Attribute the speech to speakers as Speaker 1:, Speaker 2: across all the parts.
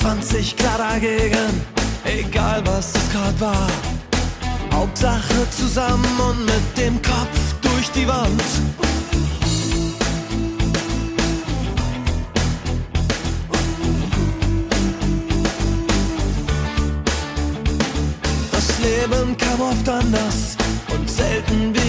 Speaker 1: 20 klar dagegen, egal was es gerade war. Hauptsache zusammen und mit dem Kopf durch die Wand. Das Leben kam oft anders und selten wie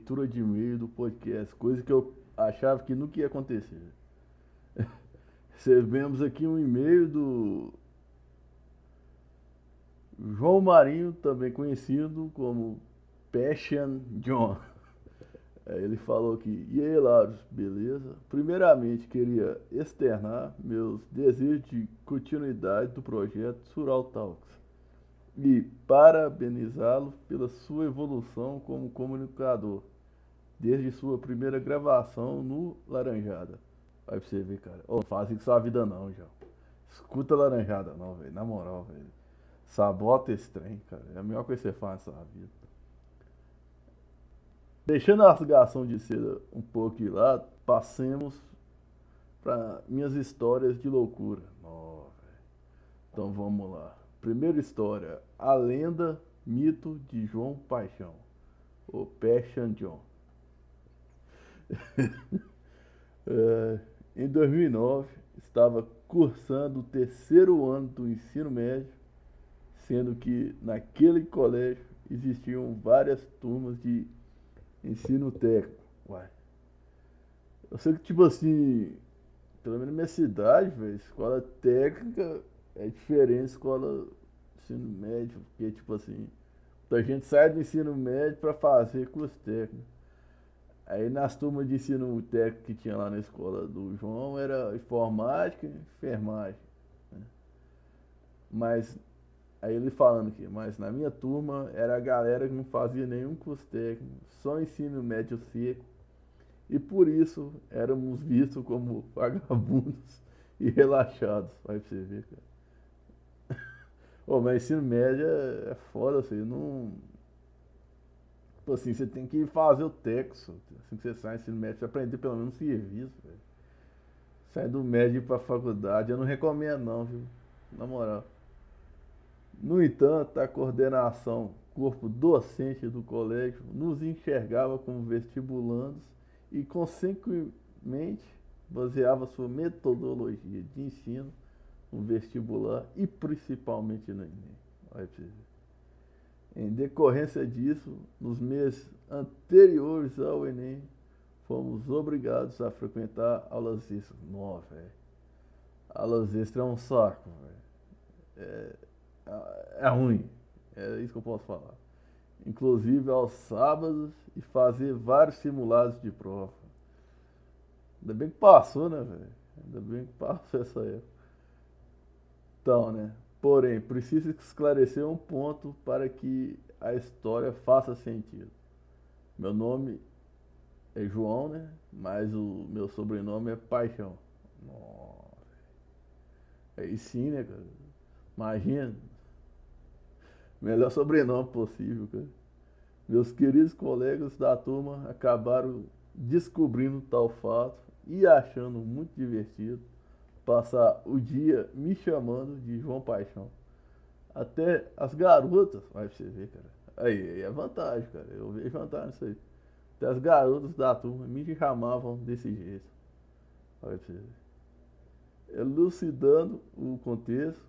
Speaker 2: leitura de e-mail do podcast, coisa que eu achava que nunca ia acontecer. Recebemos aqui um e-mail do João Marinho, também conhecido como Passion John. Aí Ele falou aqui, e aí, Laros, beleza? Primeiramente, queria externar meus desejos de continuidade do projeto Sural Talks e parabenizá-lo pela sua evolução como comunicador, desde sua primeira gravação no Laranjada. Aí pra você ver, cara. Ô, não faz isso sua vida não, João. Escuta Laranjada não, velho. Na moral, velho. Sabota esse trem, cara. É a melhor coisa que você faz na sua vida. Deixando a rasgação de seda um pouco de lado, passemos para minhas histórias de loucura. Velho. Então vamos lá. Primeira história: A lenda, mito de João Paixão. O Passion John. É, em 2009, estava cursando o terceiro ano do ensino médio, sendo que naquele colégio existiam várias turmas de ensino técnico. Uai. Eu sei que, tipo assim, pelo menos na minha cidade, velho, escola técnica é diferente escola ensino médio, porque, tipo assim, a gente sai do ensino médio para fazer curso técnico. Aí nas turmas de ensino técnico que tinha lá na escola do João era informática e enfermagem. né? Mas, aí ele falando aqui, mas na minha turma era a galera que não fazia nenhum curso técnico, só ensino médio seco. E por isso éramos vistos como vagabundos e relaxados. Vai pra você ver, cara. Mas ensino médio é é foda, assim, não. Tipo assim, você tem que fazer o texto. Assim que você sai ensino médio, você aprender pelo menos serviço, velho. Sai do médio pra faculdade, eu não recomendo não, viu? Na moral. No entanto, a coordenação, corpo docente do colégio, nos enxergava como vestibulandos e, consequentemente, baseava sua metodologia de ensino no vestibular e principalmente no Enem. Olha pra você ver. Em decorrência disso, nos meses anteriores ao Enem, fomos obrigados a frequentar aulas extras. Nossa, velho. Aulas extras é um saco, velho. É, é ruim. É isso que eu posso falar. Inclusive aos sábados e fazer vários simulados de prova. Ainda bem que passou, né, velho? Ainda bem que passou essa época. Então, né? Porém, preciso esclarecer um ponto para que a história faça sentido. Meu nome é João, né? Mas o meu sobrenome é Paixão. Nossa. Aí sim, né, cara? Imagina. Melhor sobrenome possível, cara. Meus queridos colegas da turma acabaram descobrindo tal fato e achando muito divertido passar o dia me chamando de João Paixão. Até as garotas, vai pra você ver, cara. Aí, aí é vantagem, cara. Eu vejo vantagem nisso aí. Até as garotas da turma me chamavam desse jeito. Olha pra você ver. Elucidando o contexto,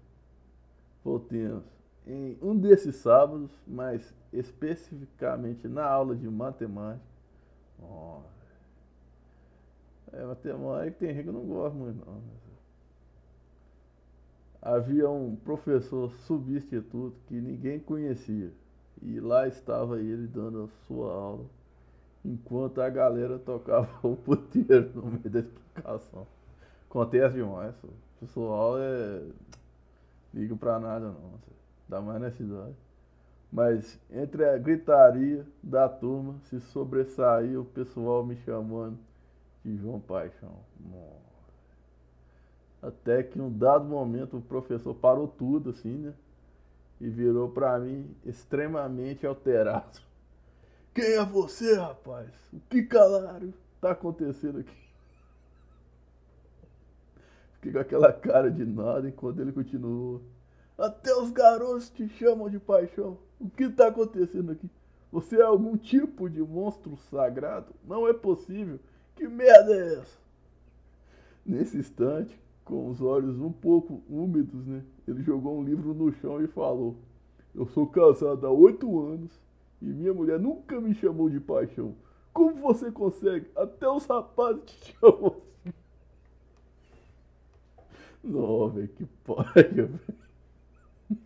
Speaker 2: voltemos. Em um desses sábados, mais especificamente na aula de matemática, Nossa. É, mas tem gente que não gosta muito não. Havia um professor substituto que ninguém conhecia. E lá estava ele dando a sua aula, enquanto a galera tocava o puteiro no meio da explicação. Acontece demais, pessoal é. Liga pra nada não, dá mais necessidade. Mas entre a gritaria da turma se sobressaía o pessoal me chamando de João Paixão. Nossa. Até que um dado momento o professor parou tudo assim, né? E virou para mim extremamente alterado. Quem é você, rapaz? O que calário tá acontecendo aqui? Fiquei com aquela cara de nada enquanto ele continuou. Até os garotos te chamam de paixão. O que está acontecendo aqui? Você é algum tipo de monstro sagrado? Não é possível. Que merda é essa? Nesse instante, com os olhos um pouco úmidos, né? Ele jogou um livro no chão e falou: Eu sou casado há oito anos e minha mulher nunca me chamou de paixão. Como você consegue? Até os rapazes te chamam assim. Não, que paia, velho.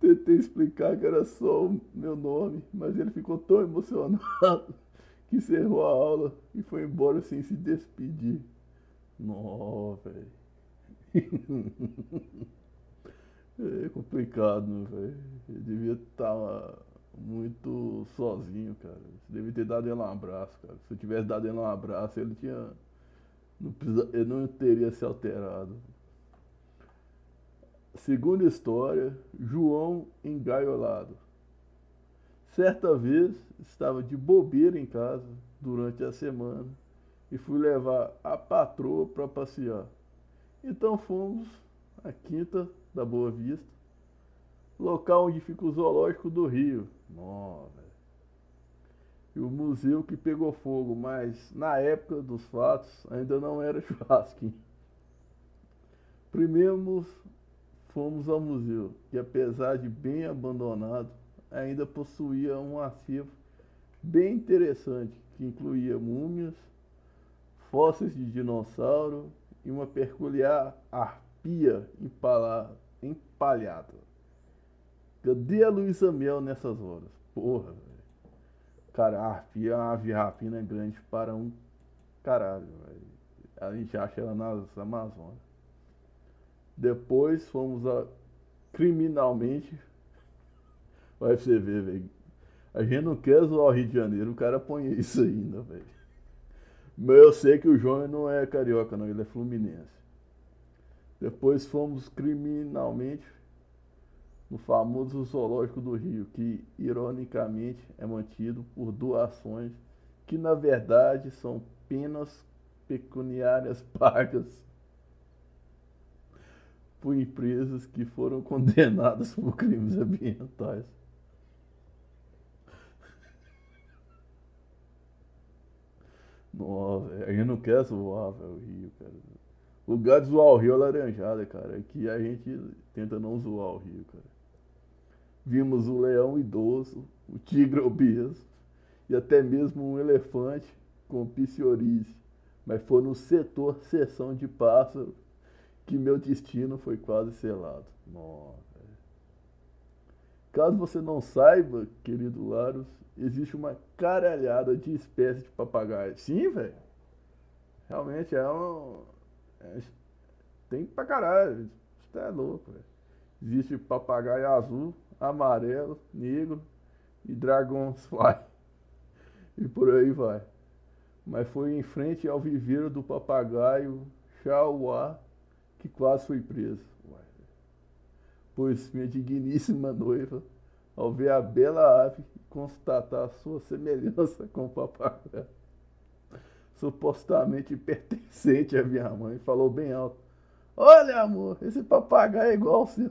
Speaker 2: Tentei explicar que era só o meu nome, mas ele ficou tão emocionado que encerrou a aula e foi embora sem se despedir. Nó, velho. É complicado, né, velho? Devia estar tá muito sozinho, cara. Você devia ter dado ele um abraço, cara. Se eu tivesse dado ele um abraço, ele tinha. Não precisa, ele não teria se alterado. Segunda história, João engaiolado. Certa vez estava de bobeira em casa durante a semana e fui levar a patroa para passear. Então fomos à Quinta da Boa Vista, local onde fica o Zoológico do Rio. Nossa, e o museu que pegou fogo, mas na época dos fatos ainda não era churrasquinho. Primeiro fomos ao museu, que apesar de bem abandonado, ainda possuía um acervo bem interessante, que incluía múmias, fósseis de dinossauro e uma peculiar arpia empalhada. Cadê a Luísa Mel nessas horas? Porra, velho. Cara, a arpia é uma ave rapina grande para um caralho, velho. A gente acha ela nas Amazonas. Depois fomos a, criminalmente. Vai você ver, velho. A gente não quer zoar o Rio de Janeiro, o cara põe isso ainda, velho. Mas eu sei que o João não é carioca, não, ele é fluminense. Depois fomos criminalmente no famoso zoológico do Rio, que ironicamente é mantido por doações que na verdade são penas pecuniárias pagas por empresas que foram condenadas por crimes ambientais. Nossa, a gente não quer zoar véio, o Rio, cara. O lugar de zoar o Rio é laranjada, cara. Que a gente tenta não zoar o Rio, cara. Vimos o leão idoso, o tigre obeso e até mesmo um elefante com psoríase. Mas foi no setor seção de pássaros que meu destino foi quase selado. Nossa. Caso você não saiba, querido Laros, existe uma caralhada de espécies de papagaio. Sim, velho. Realmente é um. É, tem pra caralho. Isso é louco, velho. Existe papagaio azul, amarelo, negro e dragonfly. E por aí vai. Mas foi em frente ao viveiro do papagaio Chauá que quase foi preso. Pois minha digníssima noiva, ao ver a bela ave e constatar a sua semelhança com o papagaio, supostamente pertencente à minha mãe, falou bem alto: Olha, amor, esse papagaio é igual ao seu.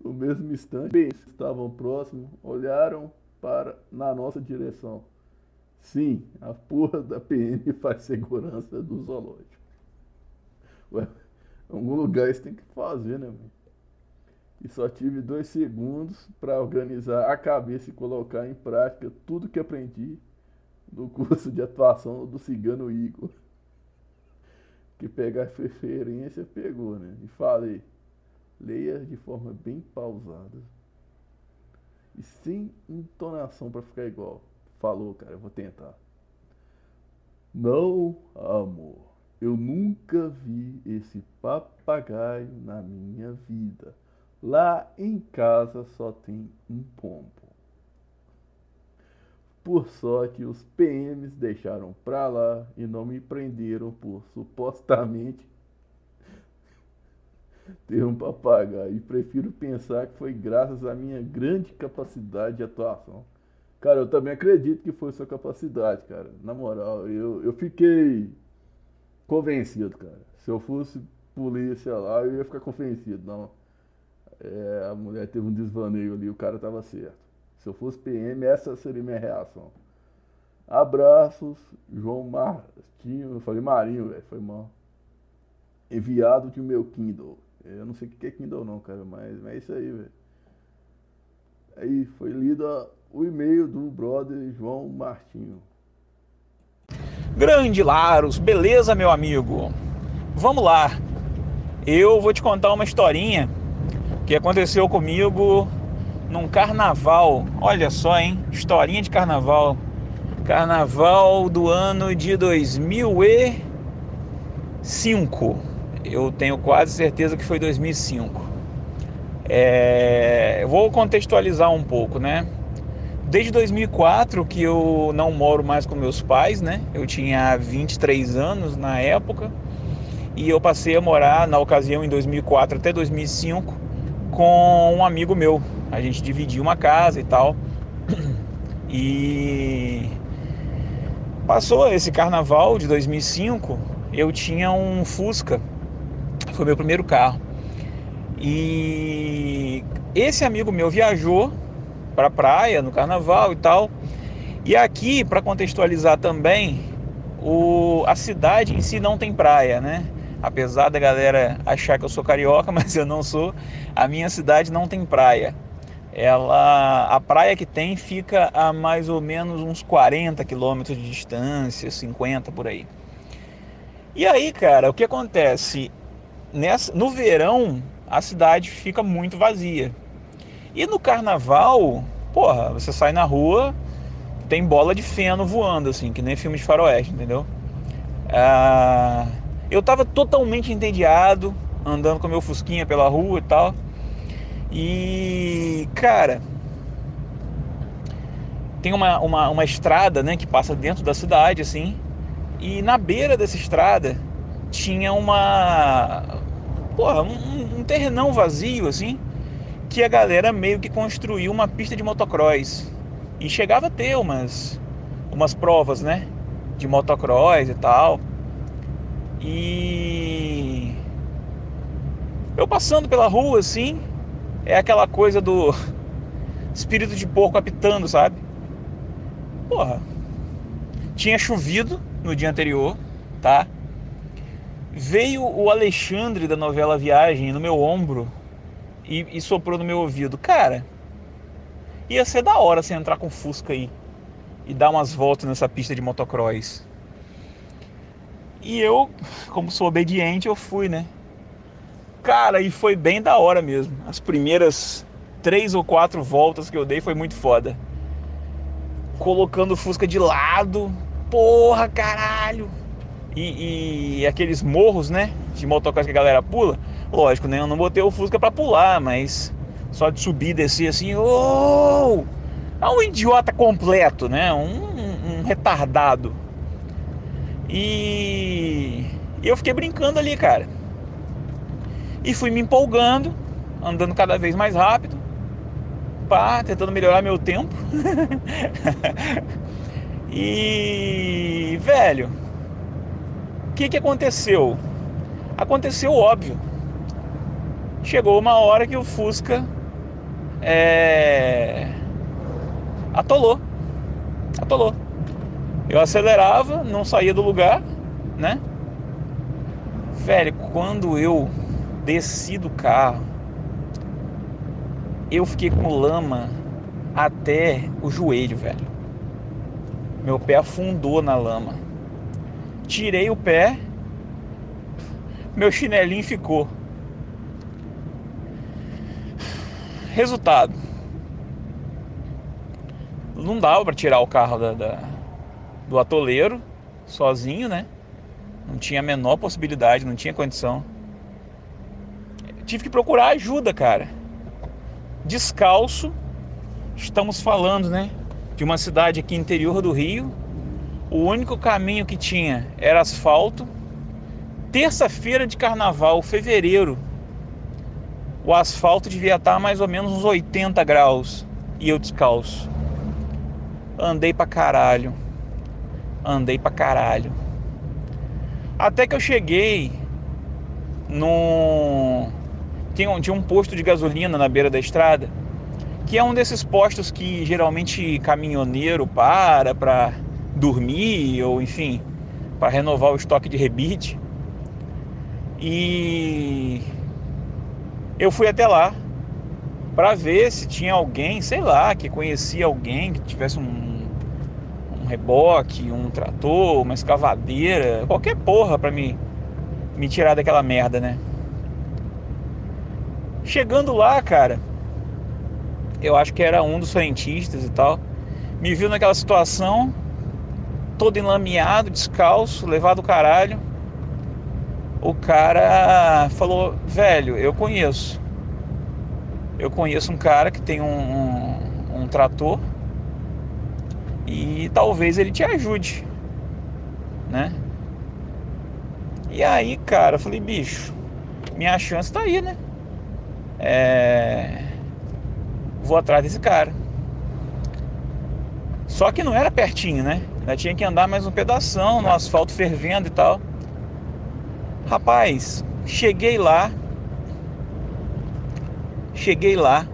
Speaker 2: No mesmo instante, estavam próximos, olharam para na nossa direção. Sim, a porra da PM faz segurança do zoológico. Ué, em algum lugar isso tem que fazer, né, mano? e só tive dois segundos para organizar a cabeça e colocar em prática tudo que aprendi no curso de atuação do cigano Igor. Que pegar referência pegou, né? E falei, leia de forma bem pausada e sem entonação para ficar igual. Falou, cara, eu vou tentar. Não, amor, eu nunca vi esse papagaio na minha vida. Lá em casa só tem um pombo. Por sorte, os PMs deixaram pra lá e não me prenderam por supostamente ter um papagaio. E prefiro pensar que foi graças à minha grande capacidade de atuação. Cara, eu também acredito que foi sua capacidade, cara. Na moral, eu, eu fiquei convencido, cara. Se eu fosse polícia lá, eu ia ficar convencido. Não, é, a mulher teve um desvaneio ali, o cara tava certo. Se eu fosse PM, essa seria minha reação. Abraços, João Martinho, eu falei Marinho, velho, foi mal. Enviado de meu Kindle. Eu não sei o que é Kindle não, cara, mas, mas é isso aí, velho. Aí foi lido o e-mail do brother João Martinho.
Speaker 3: Grande Laros, beleza, meu amigo? Vamos lá. Eu vou te contar uma historinha que aconteceu comigo num carnaval. Olha só, hein? Historinha de carnaval. Carnaval do ano de 2005. Eu tenho quase certeza que foi 2005. É... Vou contextualizar um pouco, né? Desde 2004 que eu não moro mais com meus pais, né? Eu tinha 23 anos na época e eu passei a morar na ocasião em 2004 até 2005 com um amigo meu. A gente dividia uma casa e tal. E passou esse carnaval de 2005, eu tinha um Fusca. Foi meu primeiro carro. E esse amigo meu viajou para praia no carnaval e tal. E aqui, para contextualizar também, o, a cidade em si não tem praia, né? Apesar da galera achar que eu sou carioca, mas eu não sou. A minha cidade não tem praia. Ela, a praia que tem fica a mais ou menos uns 40 quilômetros de distância, 50 por aí. E aí, cara, o que acontece? Nessa, no verão, a cidade fica muito vazia. E no carnaval, porra, você sai na rua, tem bola de feno voando, assim, que nem filme de faroeste, entendeu? Ah, eu tava totalmente entediado, andando com meu fusquinha pela rua e tal. E, cara, tem uma, uma, uma estrada, né, que passa dentro da cidade, assim. E na beira dessa estrada tinha uma. Porra, um, um terrenão vazio, assim que a galera meio que construiu uma pista de motocross. E chegava a ter umas, umas provas, né? De motocross e tal. E eu passando pela rua assim, é aquela coisa do espírito de porco apitando, sabe? Porra. Tinha chovido no dia anterior, tá? Veio o Alexandre da novela Viagem no meu ombro e, e soprou no meu ouvido, cara, ia ser da hora você entrar com Fusca aí e dar umas voltas nessa pista de motocross. E eu, como sou obediente, eu fui, né? Cara, e foi bem da hora mesmo. As primeiras três ou quatro voltas que eu dei foi muito foda. Colocando o Fusca de lado, porra, caralho! E, e aqueles morros, né? De motocross que a galera pula. Lógico, né? Eu não botei o Fusca para pular, mas só de subir e descer assim, oh! É um idiota completo, né? Um, um, um retardado. E... eu fiquei brincando ali, cara. E fui me empolgando, andando cada vez mais rápido, pá, tentando melhorar meu tempo. e, velho, o que que aconteceu? Aconteceu óbvio chegou uma hora que o Fusca é, atolou. Atolou. Eu acelerava, não saía do lugar, né? Velho, quando eu desci do carro, eu fiquei com lama até o joelho, velho. Meu pé afundou na lama. Tirei o pé, meu chinelinho ficou. Resultado: não dava para tirar o carro da, da, do atoleiro sozinho, né? Não tinha a menor possibilidade, não tinha condição. Tive que procurar ajuda, cara. Descalço, estamos falando, né? De uma cidade aqui interior do Rio. O único caminho que tinha era asfalto. Terça-feira de carnaval, fevereiro. O asfalto devia estar mais ou menos uns 80 graus e eu descalço. Andei pra caralho. Andei pra caralho. Até que eu cheguei num. Tinha um, tinha um posto de gasolina na beira da estrada, que é um desses postos que geralmente caminhoneiro para para dormir ou enfim, para renovar o estoque de rebite. E eu fui até lá para ver se tinha alguém, sei lá, que conhecia alguém que tivesse um, um reboque, um trator, uma escavadeira, qualquer porra para me, me tirar daquela merda, né? Chegando lá, cara, eu acho que era um dos frentistas e tal, me viu naquela situação, todo enlameado, descalço, levado o caralho. O cara falou, velho, eu conheço eu conheço um cara que tem um, um, um trator e talvez ele te ajude, né? E aí, cara, eu falei, bicho, minha chance tá aí, né? É... Vou atrás desse cara. Só que não era pertinho, né? Ainda tinha que andar mais um pedação no asfalto fervendo e tal. Rapaz, cheguei lá, Cheguei lá,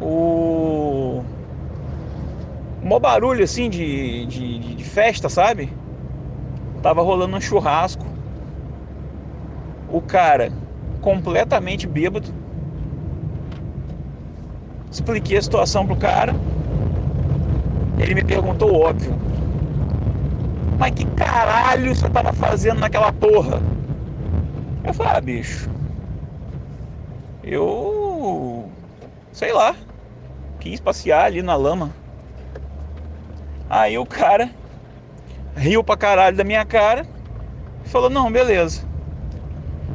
Speaker 3: o mó barulho assim de, de, de festa, sabe? Tava rolando um churrasco. O cara completamente bêbado. Expliquei a situação pro cara. Ele me perguntou óbvio. Mas que caralho você tava fazendo naquela porra? Eu falei, ah, bicho. Eu sei lá, quis passear ali na lama. Aí o cara riu pra caralho da minha cara falou: Não, beleza.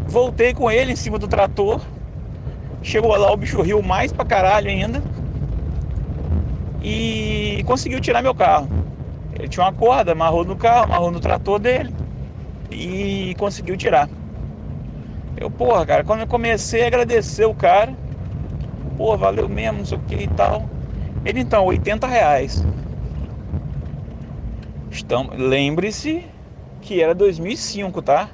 Speaker 3: Voltei com ele em cima do trator. Chegou lá, o bicho riu mais pra caralho ainda. E conseguiu tirar meu carro. Ele tinha uma corda, amarrou no carro, amarrou no trator dele. E conseguiu tirar. Eu, porra, cara, quando eu comecei a agradecer o cara, pô, valeu mesmo, não sei o que e tal. Ele então, 80 reais. Lembre-se que era 2005, tá?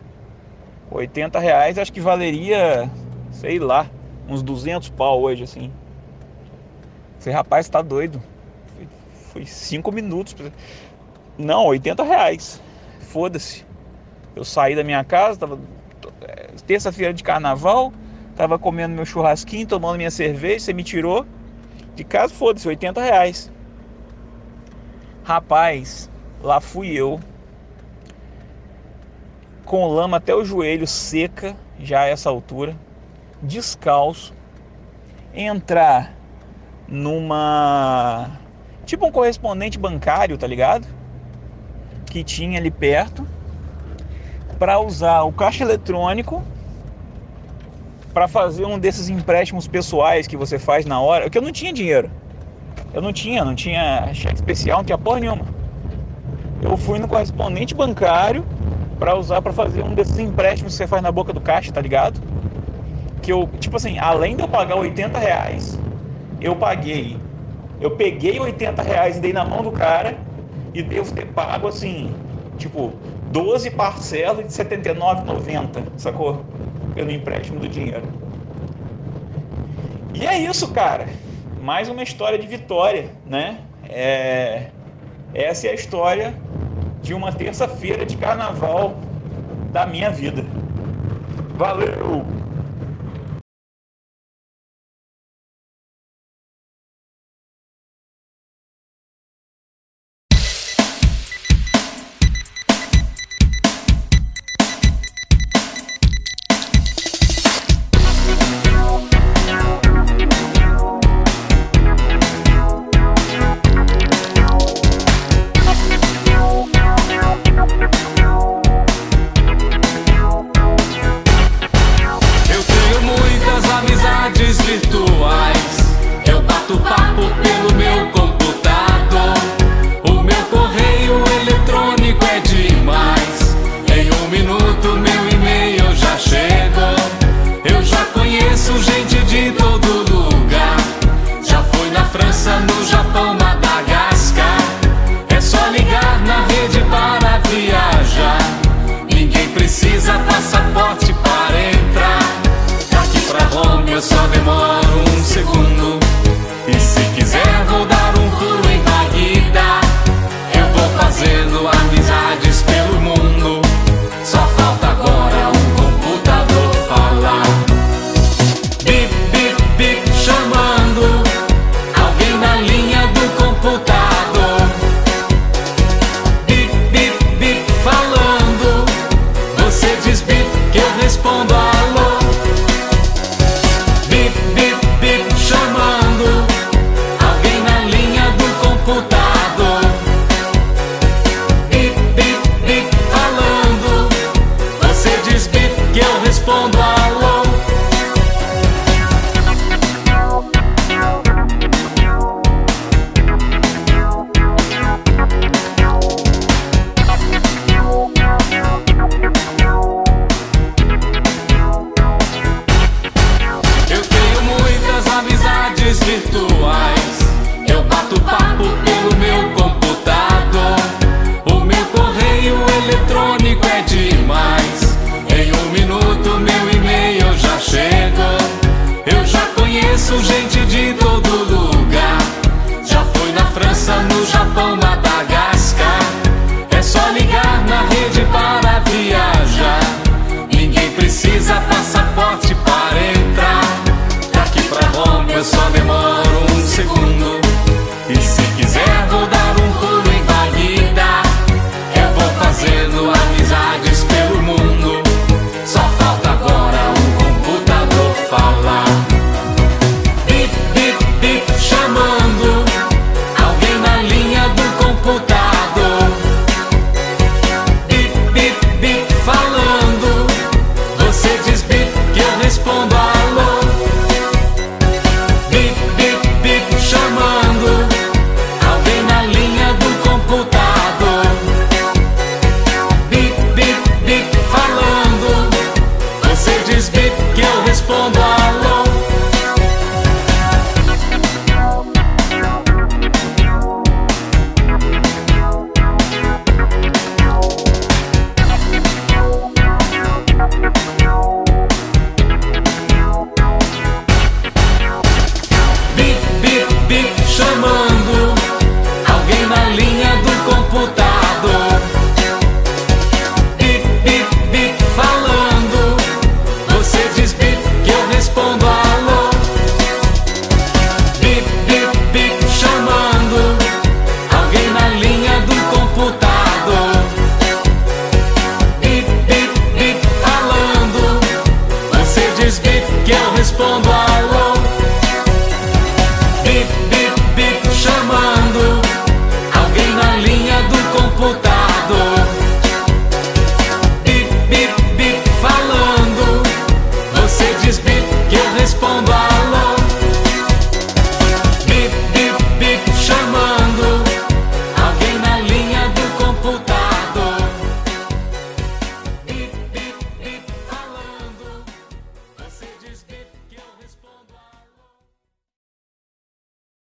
Speaker 3: 80 reais acho que valeria, sei lá, uns 200 pau hoje, assim. Esse rapaz tá doido. Foi 5 minutos. Não, 80 reais. Foda-se. Eu saí da minha casa, tava terça-feira de carnaval, Tava comendo meu churrasquinho, tomando minha cerveja, você me tirou de casa, foda-se, 80 reais. Rapaz, lá fui eu, com lama até o joelho, seca, já a essa altura, descalço, entrar numa. Tipo um correspondente bancário, tá ligado? Que tinha ali perto, para usar o caixa eletrônico para fazer um desses empréstimos pessoais que você faz na hora, porque eu não tinha dinheiro. Eu não tinha, não tinha cheque especial, não tinha porra nenhuma. Eu fui no correspondente bancário para usar para fazer um desses empréstimos que você faz na boca do caixa, tá ligado? Que eu, tipo assim, além de eu pagar 80 reais, eu paguei. Eu peguei 80 reais e dei na mão do cara e devo ter pago assim, tipo, 12 parcelas de 79,90, sacou? Pelo empréstimo do dinheiro. E é isso, cara. Mais uma história de vitória, né? É... Essa é a história de uma terça-feira de carnaval da minha vida. Valeu!